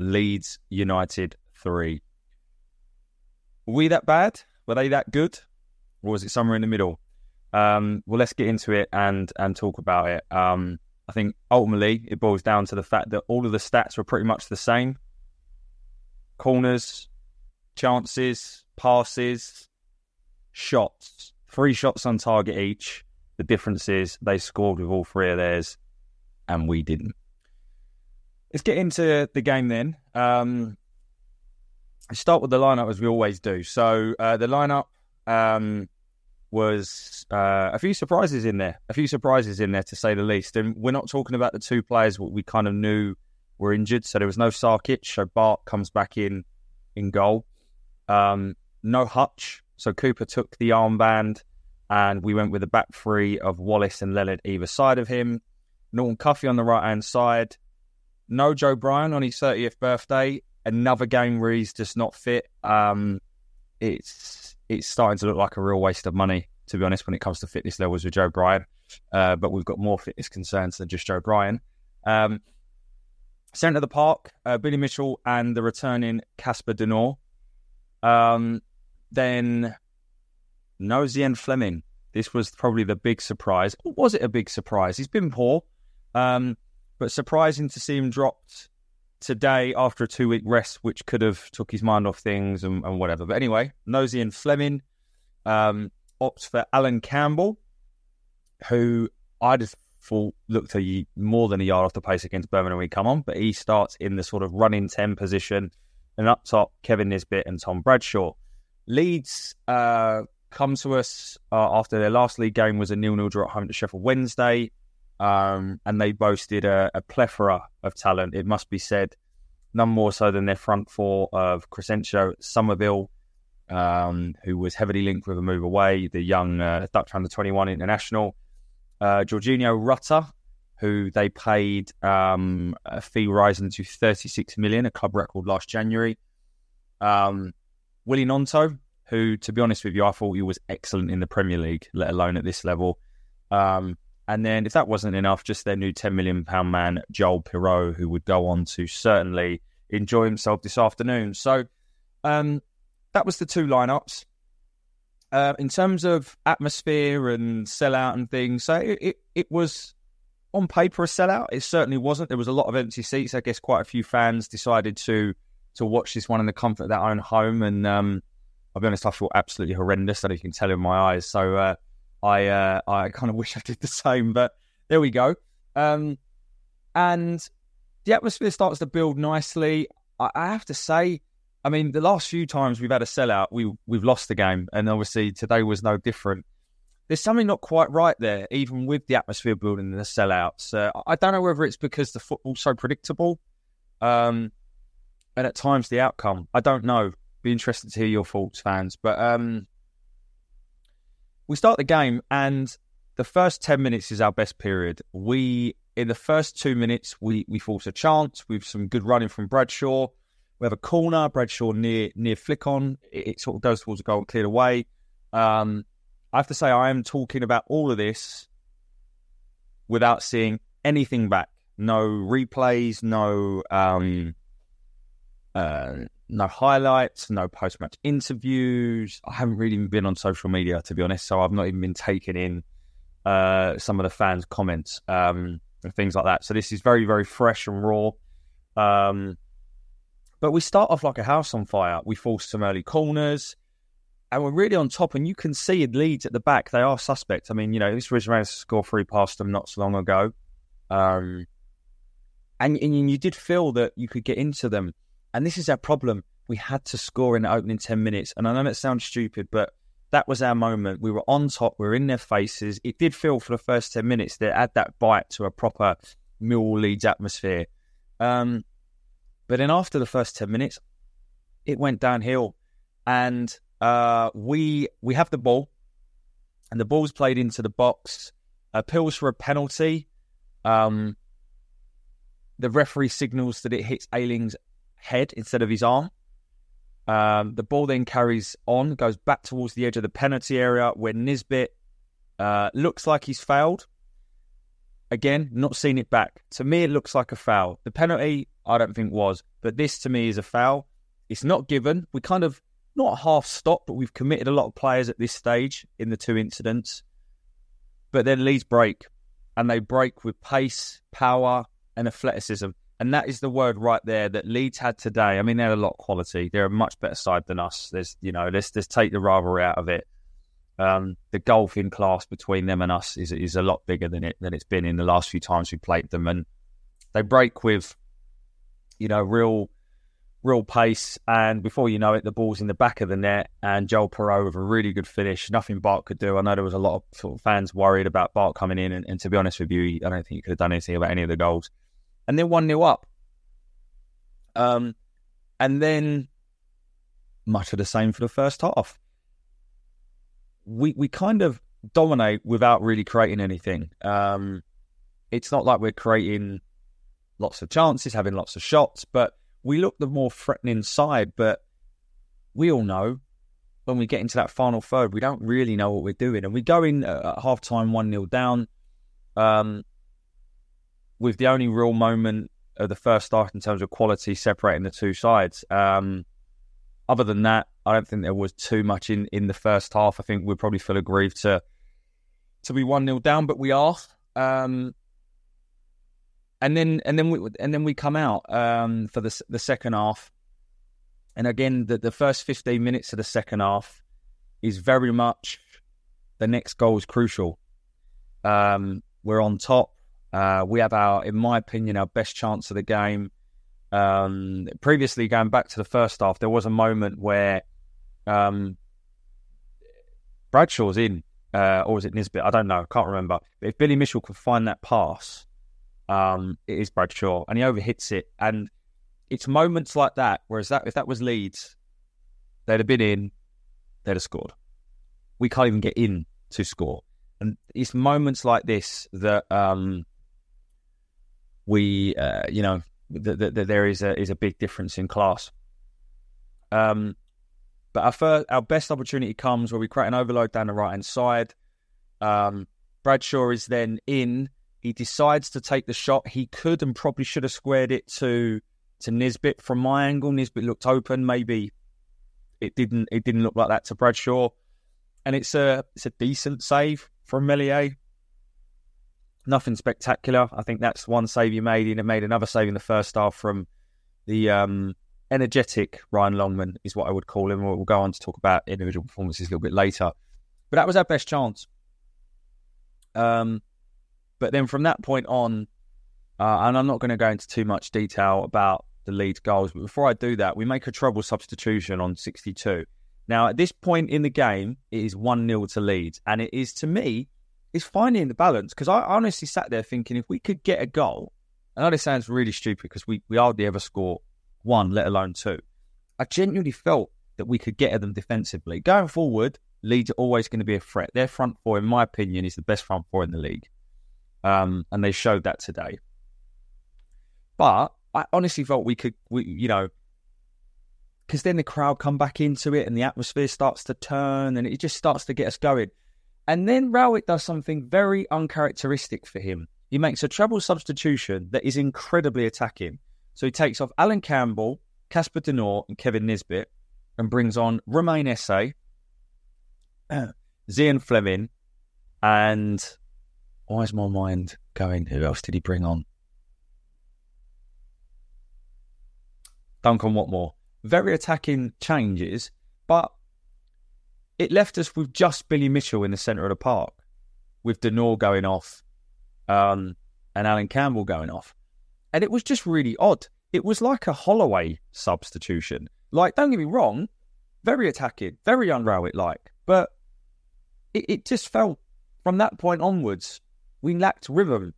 Leeds United three. Were we that bad? Were they that good? Or was it somewhere in the middle? Um, well, let's get into it and and talk about it. Um, I think ultimately it boils down to the fact that all of the stats were pretty much the same. Corners, chances, passes, shots, three shots on target each. The difference is they scored with all three of theirs, and we didn't. Let's get into the game then. Um, I start with the lineup as we always do. So uh, the lineup um, was uh, a few surprises in there, a few surprises in there to say the least. And we're not talking about the two players we kind of knew were injured. So there was no Sarkic. So Bart comes back in in goal. Um, no Hutch. So Cooper took the armband, and we went with a back three of Wallace and Leonard either side of him. Norton Cuffy on the right hand side no Joe Bryan on his 30th birthday. Another game where he's just not fit. Um, it's it's starting to look like a real waste of money, to be honest, when it comes to fitness levels with Joe Bryan. Uh, but we've got more fitness concerns than just Joe Bryan. Um, centre of the park, uh, Billy Mitchell and the returning Casper De Norre. Um, then Zian Flemming. This was probably the big surprise. Was it a big surprise? He's been poor. Um, but surprising to see him dropped today after a two week rest, which could have took his mind off things and, and whatever. But anyway, No Zian Flemming um, opts for Alan Campbell, who I just thought looked a, more than a yard off the pace against Birmingham when he come on, but he starts in the sort of running 10 position. And up top, Kevin Nisbet and Tom Bradshaw. Leeds uh, come to us uh, after their last league game was a nil-nil draw at home to Sheffield Wednesday um, and they boasted a, a, plethora of talent. It must be said, none more so than their front four of Crysencio Summerville, um, who was heavily linked with a move away, the young uh, Dutch under twenty one international, uh, Georginio Rutter, who they paid um, a fee rising to thirty six million, a club record last January. Um, Willie Gnonto, who, to be honest with you, I thought he was excellent in the Premier League, let alone at this level. Um, and then, if that wasn't enough, just their new £10 million man, Joel Piroe, who would go on to certainly enjoy himself this afternoon. So um, that was the two lineups. Uh, in terms of atmosphere and sellout and things, so it, it, it, was on paper a sellout. It certainly wasn't. There was a lot of empty seats. I guess quite a few fans decided to to watch this one in the comfort of their own home. And um, I'll be honest, I felt absolutely horrendous. that you can tell in my eyes. So uh, I uh, I kind of wish I did the same, but there we go. Um, and the atmosphere starts to build nicely. I, I, have to say, I mean, the last few times we've had a sellout, we we've lost the game, and obviously today was no different. There's something not quite right there, even with the atmosphere building and the sellouts. Uh, I don't know whether it's because the football's so predictable, um, and at times the outcome. I don't know. Be interested to hear your thoughts, fans. But um, we start the game, and the first 10 minutes is our best period. We, in the first two minutes, we, we force a chance with some good running from Bradshaw. We have a corner, Bradshaw near near flick on. It, it sort of goes towards the goal and cleared away. Um, I have to say, I am talking about all of this without seeing anything back. No replays, no um, uh, no highlights, no post match interviews. I haven't really been on social media to be honest, so I've not even been taking in uh, some of the fans' comments um, and things like that. So this is very very fresh and raw. Um, but we start off like a house on fire. We force some early corners and we're really on top. And you can see Leeds at the back, they are suspect. I mean, you know, this was around to score three past them not so long ago. Um, and, and you did feel that you could get into them. And this is our problem. We had to score in the opening 10 minutes. And I know that sounds stupid, but that was our moment. We were on top, we were in their faces. It did feel for the first 10 minutes that had that bite to a proper Millwall Leeds atmosphere. Um, but then after the first 10 minutes, it went downhill. And uh, we we have the ball, and the ball's played into the box. Appeals for a penalty. Um, the referee signals that it hits Ayling's head instead of his arm. Um, the ball then carries on, goes back towards the edge of the penalty area where Nisbet uh, looks like he's failed. Again, not seen it back. To me, it looks like a foul. The penalty, I don't think was, but this to me is a foul. It's not given. We kind of not half stop, but we've committed a lot of players at this stage in the two incidents. But then Leeds break, and they break with pace, power, and athleticism. And that is the word right there that Leeds had today. I mean, they're a lot of quality. They're a much better side than us. There's, you know, let's let's take the rivalry out of it. Um, the gulf in class between them and us is is a lot bigger than it than it's been in the last few times we played them. And they break with, you know, real real pace. And before you know it, the ball's in the back of the net. And Joel Piroe with a really good finish. Nothing Bart could do. I know there was a lot of, sort of fans worried about Bart coming in. And, and, to be honest with you, I don't think he could have done anything about any of the goals. And then 1 0 up. Um, and then much of the same for the first half. We we kind of dominate without really creating anything. Um, it's not like we're creating lots of chances, having lots of shots, but we look the more threatening side, but we all know when we get into that final third, we don't really know what we're doing. And we go in at half time 1 0 down um, with the only real moment of the first half in terms of quality separating the two sides. Um, other than that, I don't think there was too much in, in the first half. I think we probably feel aggrieved to to be 1 0 down, but we are. Um, and then and then we and then we come out um, for the the second half, and again the the first fifteen minutes of the second half is very much the next goal is crucial. Um, we're on top. Uh, we have our, in my opinion, our best chance of the game. Um, previously, going back to the first half, there was a moment where um, Bradshaw's in, uh, or was it Nisbet? I don't know. I can't remember. But if Billy Mitchell could find that pass, um, it is Bradshaw, and he overhits it. And it's moments like that. Whereas that if that was Leeds, they'd have been in, they'd have scored. We can't even get in to score, and it's moments like this that um, we, uh, you know, that, that, that, there is a is a big difference in class. Um, but our first, our best opportunity comes where we create an overload down the right hand side. Um, Bradshaw is then in he decides to take the shot. He could and probably should have squared it to to Nisbet from my angle. Nisbet looked open. Maybe it didn't. It didn't look like that to Bradshaw, and it's a it's a decent save from Meslier. Nothing spectacular. I think that's one save he made. He made another save in the first half from the um, energetic Ryan Longman, is what I would call him. We'll go on to talk about individual performances a little bit later. But that was our best chance. Um, but then from that point on, uh, and I'm not going to go into too much detail about the Leeds goals, but before I do that, we make a trouble substitution on 62. Now, at this point in the game, it is 1 0 to Leeds. And it is, to me, it's finding the balance because I honestly sat there thinking if we could get a goal, I know this sounds really stupid because we, we hardly ever score one, let alone two. I genuinely felt that we could get at them defensively. Going forward, Leeds are always going to be a threat. Their front four, in my opinion, is the best front four in the league. Um, and they showed that today. But I honestly felt we could, we, you know, because then the crowd come back into it and the atmosphere starts to turn and it just starts to get us going. And then Rowett does something very uncharacteristic for him. he makes a treble substitution that is incredibly attacking. So he takes off Alan Campbell, Casper De Norre, and Kevin Nisbet and brings on Romain Esse, Zian Flemming, and why is my mind going? Who else did he bring on? Duncan Watmore. Very attacking changes, but it left us with just Billy Mitchell in the centre of the park, with De Norre going off um, and Alan Campbell going off. And it was just really odd. It was like a Holloway substitution. Like, don't get me wrong, very attacking, very un-Rowett like, but it, it just felt from that point onwards, we lacked rhythm.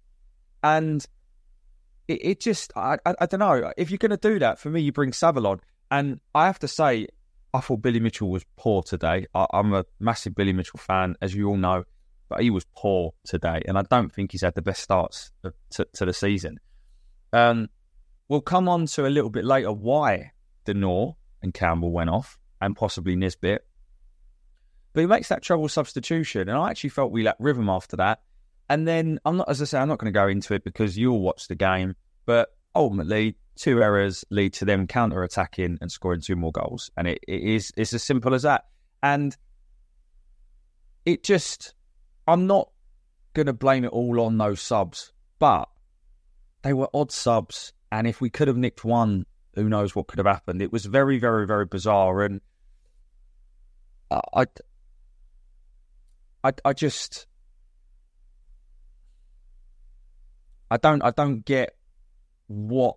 And it, it just, I, I, I, don't know. If you're going to do that, for me, you bring Saville on. And I have to say, I thought Billy Mitchell was poor today. I, I'm a massive Billy Mitchell fan, as you all know, but he was poor today. And I don't think he's had the best starts to, to the season. Um, we'll come on to a little bit later why De Norre and Campbell went off and possibly Nisbet. But he makes that trouble substitution, and I actually felt we lacked rhythm after that. And then I'm not, as I say, I'm not going to go into it because you'll watch the game. But ultimately, two errors lead to them counter attacking and scoring two more goals, and it, it is it's as simple as that. And it just, I'm not going to blame it all on those subs, but they were odd subs, and if we could have nicked one, who knows what could have happened? It was very, very, very bizarre, and I, I, I just, I don't, I don't get what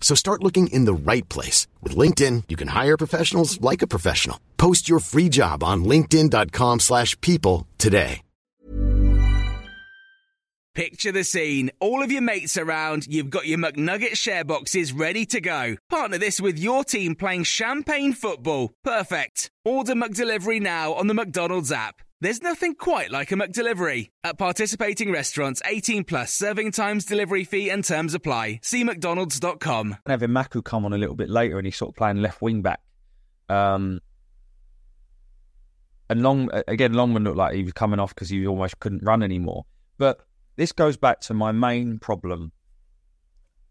So start looking in the right place. With LinkedIn, you can hire professionals like a professional. Post your free job on linkedin.com slash people today. Picture the scene. All of your mates around, you've got your McNugget share boxes ready to go. Partner this with your team playing champagne football. Perfect. Order McDelivery now on the McDonald's app. There's nothing quite like a McDelivery. At participating restaurants, 18 plus serving times, delivery fee, and terms apply. See McDonald's.com. having Maku come on a little bit later and he's sort of playing left wing back. Um, and Long again, Longman looked like he was coming off because he almost couldn't run anymore. But this goes back to my main problem.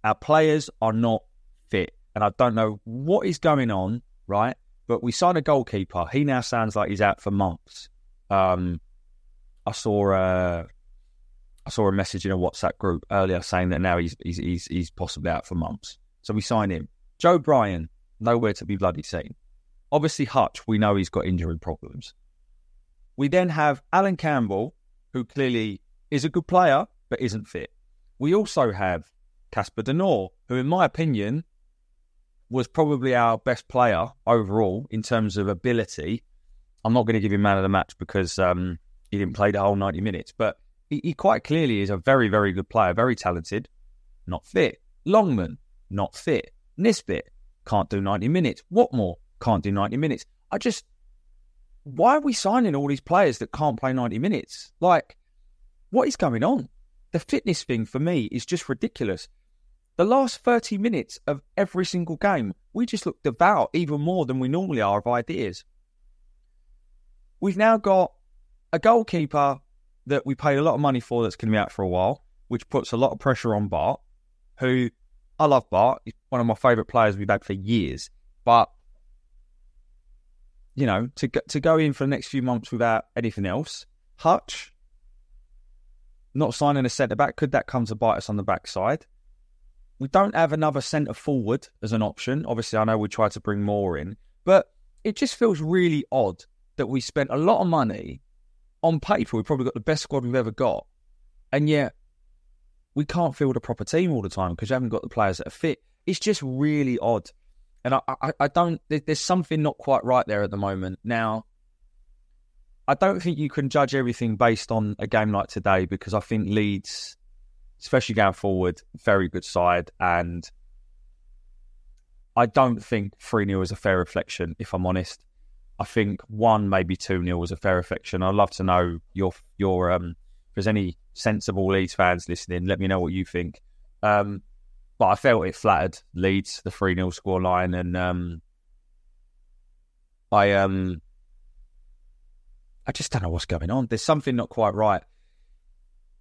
Our players are not fit, and I don't know what is going on, right? But we signed a goalkeeper. He now sounds like he's out for months. Um, I saw a, I saw a message in a WhatsApp group earlier saying that now he's he's he's, he's possibly out for months. So we sign him. Joe Bryan, nowhere to be bloody seen. Obviously, Hutch, we know he's got injury problems. We then have Alan Campbell, who clearly is a good player but isn't fit. We also have Casper De Norre, who, in my opinion, was probably our best player overall in terms of ability I'm not going to give him man of the match because um, he didn't play the whole 90 minutes, but he, he, quite clearly is a very, very good player, very talented, not fit. Longman, not fit. Nisbet, can't do 90 minutes. Watmore, can't do 90 minutes. I just, why are we signing all these players that can't play 90 minutes? Like, what is going on? The fitness thing for me is just ridiculous. The last 30 minutes of every single game, we just look devout even more than we normally are of ideas. We've now got a goalkeeper that we paid a lot of money for that's going to be out for a while, which puts a lot of pressure on Bart, who I love Bart. He's one of my favourite players we've had for years. But, you know, to, to go in for the next few months without anything else, Hutch, not signing a centre back, could that come to bite us on the backside? We don't have another centre forward as an option. Obviously, I know we try to bring more in, but it just feels really odd that we spent a lot of money on paper. We've probably got the best squad we've ever got, and yet we can't field a proper team all the time because you haven't got the players that are fit. It's just really odd, and I, I, I don't. There's something not quite right there at the moment. Now, I don't think you can judge everything based on a game like today because I think Leeds, especially going forward, very good side, and I don't think 3 0 is a fair reflection, if I'm honest. I think 1, maybe 2 nil was a fair reflection. I'd love to know your, your um, if there's any sensible Leeds fans listening, let me know what you think. Um, but I felt it flattered Leeds, the 3 0 score line. And um, I um, I just don't know what's going on. There's something not quite right.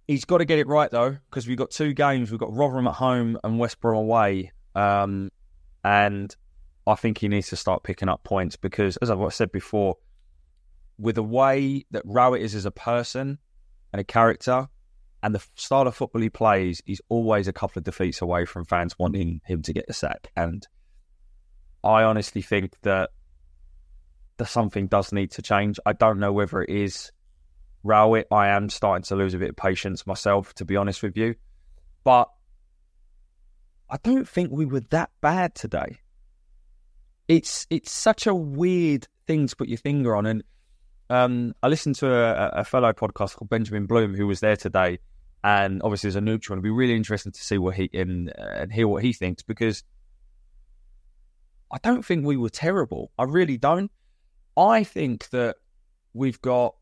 He's got to get it right though, because we've got two games. We've got Rotherham at home and West Brom away, um, and I think he needs to start picking up points because, as I've said before, with the way that Rowett is as a person and a character, and the style of football he plays, he's always a couple of defeats away from fans wanting him to get a sack. And I honestly think that that something does need to change. I don't know whether it is Rowett. I am starting to lose a bit of patience myself, to be honest with you. But I don't think we were that bad today. It's it's such a weird thing to put your finger on. And um, I listened to a, a, fellow podcast called Benjamin Bloom, who was there today, and obviously as a neutral, it'd be really interesting to see what he and, and hear what he thinks because I don't think we were terrible. I really don't. I think that we've got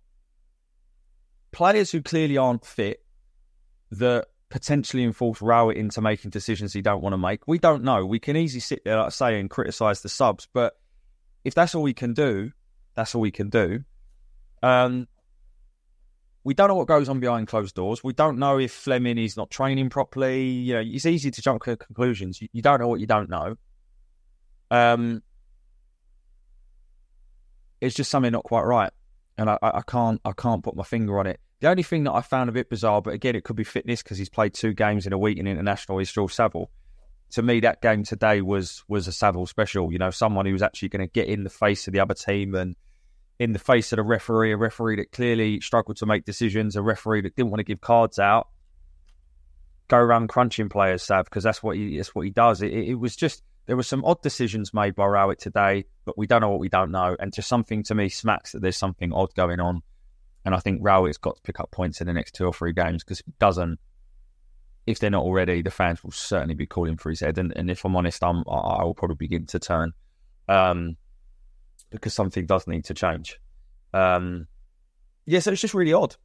players who clearly aren't fit that potentially enforce Rowett into making decisions he don't want to make. We don't know. We can easily sit there, like I say, and criticise the subs, but if that's all we can do, that's all we can do. Um, we don't know what goes on behind closed doors. We don't know if Flemming is not training properly. You know, it's easy to jump to conclusions. You, don't know what you don't know. Um, it's just something not quite right, and I, I can't I can't put my finger on it. The only thing that I found a bit bizarre, but again, it could be fitness because he's played two games in a week in international. He's George Saville. To me, that game today was was a Saville special. You know, someone who was actually going to get in the face of the other team and in the face of the referee, a referee that clearly struggled to make decisions, a referee that didn't want to give cards out, go around crunching players, Sav, because that's what he that's what he does. It, it, was just there were some odd decisions made by Rowett today, but we don't know what we don't know, and just something to me smacks that there's something odd going on. And I think Rowett's got to pick up points in the next two or three games because if it doesn't, if they're not already, the fans will certainly be calling for his head. And, and if I'm honest, I'm, I will probably begin to turn. Um, because something does need to change. Um, yeah, so it's just really odd.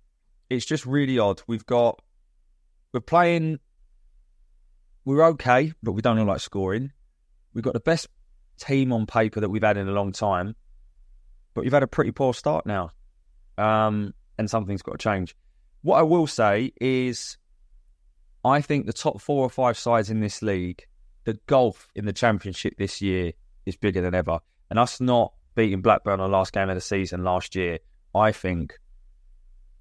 It's just really odd. We've got we're playing. We're okay, but we don't look like scoring. We've got the best team on paper that we've had in a long time, but we've had a pretty poor start now, um, and something's got to change. What I will say is, I think the top four or five sides in this league, the golf in the championship this year is bigger than ever, and us not beating Blackburn on the last game of the season last year, I think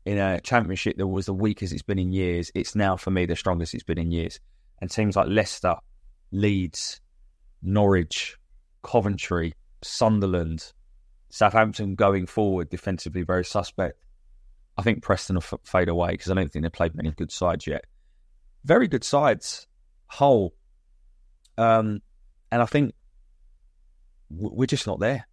in a championship that was the weakest it's been in years, it's now for me the strongest it's been in years. And teams like Leicester, Leeds, Norwich, Coventry, Sunderland, Southampton going forward defensively very suspect. I think Preston will f- fade away because I don't think they've played many good sides yet. Very good sides, whole. Um, and I think we're just not there.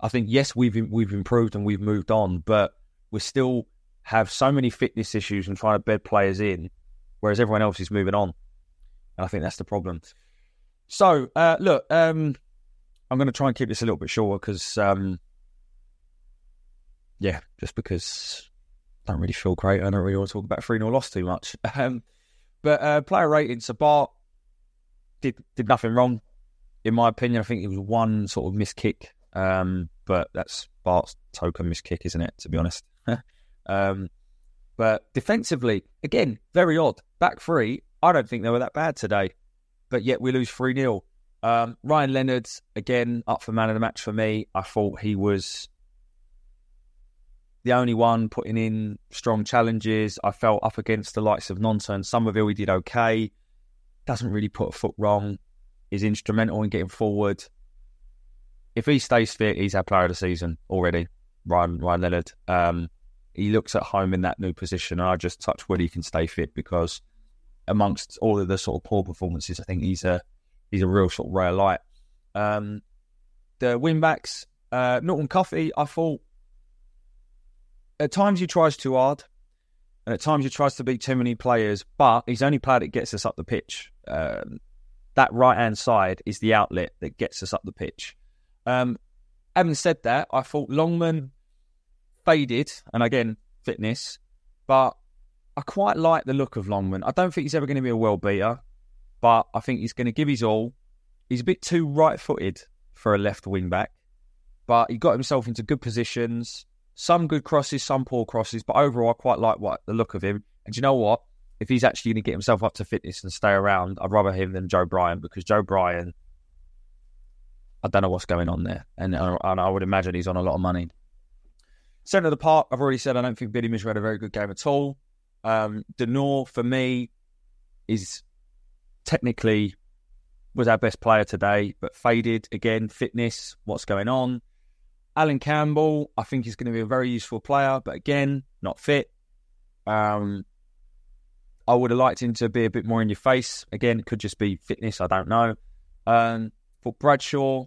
I think yes, we've we've improved and we've moved on, but we still have so many fitness issues and trying to bed players in, whereas everyone else is moving on, and I think that's the problem. So uh, look, um, I'm going to try and keep this a little bit shorter because, um, yeah, just because I don't really feel great. I don't really want to talk about three 0 loss too much. Um, but uh, player rating, So Bart did did nothing wrong, in my opinion. I think it was one sort of missed kick um, but that's Bart's token miss kick, isn't it? To be honest. um, but defensively, again, very odd. Back three, I don't think they were that bad today, but yet we lose 3 0. Um, Ryan Leonard, again, up for man of the match for me. I thought he was the only one putting in strong challenges. I felt up against the likes of Gnonto and Summerville, he did okay. Doesn't really put a foot wrong. Is instrumental in getting forward if he stays fit, he's our player of the season already. Ryan Ryan Leonard. Um, he looks at home in that new position, and I just touch wood he can stay fit because amongst all of the sort of poor performances, I think he's a he's a real sort of rare light. Um, the win backs, uh, I thought at times he tries too hard, and at times he tries to beat too many players, but he's only player that gets us up the pitch. Um, that right hand side is the outlet that gets us up the pitch. Um, having said that, I thought Longman faded, and again, fitness, but I quite like the look of Longman. I don't think he's ever going to be a world beater, but I think he's going to give his all. He's a bit too right footed for a left wing back, but he got himself into good positions. Some good crosses, some poor crosses, but overall, I quite like what the look of him. And you know what? If he's actually going to get himself up to fitness and stay around, I'd rather him than Joe Bryan because Joe Bryan, I don't know what's going on there, and, uh, and I would imagine he's on a lot of money. Centre of the park, I've already said I don't think Billy Mitchell had a very good game at all. Um, De Norre, for me, is technically was our best player today, but faded again. Fitness, what's going on? Alan Campbell, I think he's going to be a very useful player, but again, not fit. Um, I would have liked him to be a bit more in your face. Again, it could just be fitness. I don't know. Um, for Bradshaw,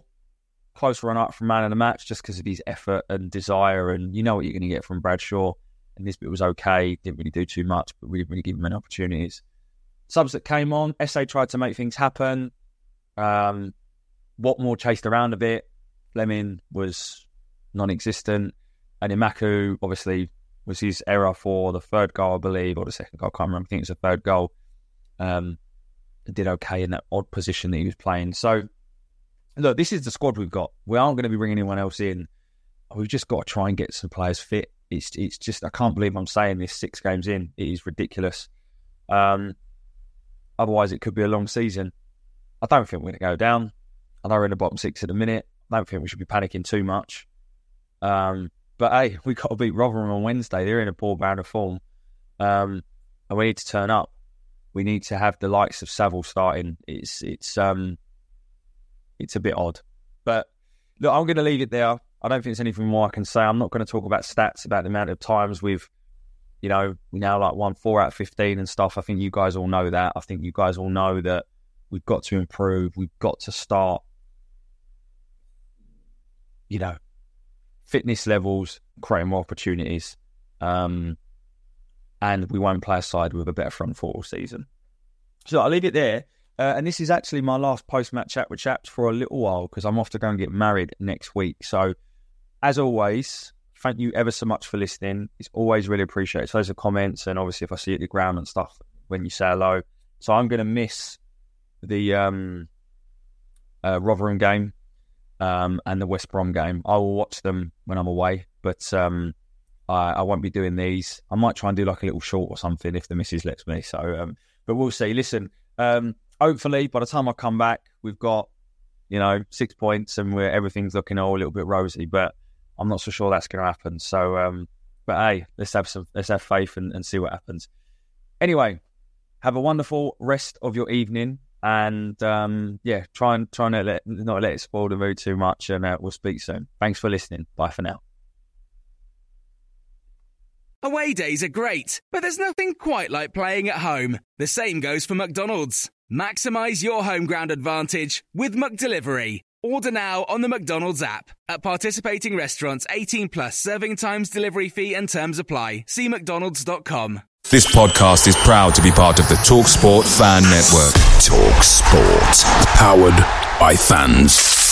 close run up from man of the match just because of his effort and desire, and you know what you're going to get from Bradshaw. And Nisbet was okay. Didn't really do too much, but we didn't really give him any opportunities. Subs that came on, Esse tried to make things happen. Um, Watmore chased around a bit. Flemming was non-existent, and Emakhu, obviously was his error for the third goal, I believe, or the second goal. I can't remember. I think it was the third goal. Um, did okay in that odd position that he was playing. So, look, this is the squad we've got. We aren't going to be bringing anyone else in. We've just got to try and get some players fit. It's it's just I can't believe I'm saying this six games in. It is ridiculous. Um, otherwise, it could be a long season. I don't think we're going to go down. I know we're in the bottom six at the minute. I don't think we should be panicking too much. Um, but hey, we got to beat Rotherham on Wednesday. They're in a poor bound of form, um, and we need to turn up. We need to have the likes of Saville starting. It's it's um, it's a bit odd, but look, I'm going to leave it there. I don't think there's anything more I can say. I'm not going to talk about stats about the amount of times we've, you know, we now like won four out of fifteen and stuff. I think you guys all know that. I think you guys all know that we've got to improve. We've got to start, you know, fitness levels, creating more opportunities. Um, and we won't play a side with a better front four all season. So I'll leave it there. Uh, and this is actually my last post match chat with Chaps for a little while because I'm off to go and get married next week. So, as always, thank you ever so much for listening. It's always really appreciated. So, those are comments, and obviously, if I see you at the ground and stuff when you say hello. So, I'm going to miss the um, uh, Rotherham game um, and the West Brom game. I will watch them when I'm away, but um, I, I, won't be doing these. I might try and do like a little short or something if the missus lets me. So, um, but we'll see. Listen, um, hopefully by the time I come back, we've got you know six points and we're everything's looking all a little bit rosy. But I'm not so sure that's going to happen. So, um, but hey, let's have some, let's have faith and, and see what happens. Anyway, have a wonderful rest of your evening and um, yeah, try and try and let not let it spoil the mood too much. And uh, we'll speak soon. Thanks for listening. Bye for now. Away days are great, but there's nothing quite like playing at home. The same goes for McDonald's. Maximize your home ground advantage with McDelivery. Order now on the McDonald's app. At participating restaurants, 18 plus serving times, delivery fee, and terms apply. See McDonald's.com. This podcast is proud to be part of the TalkSport Fan Network. TalkSport. Powered by fans.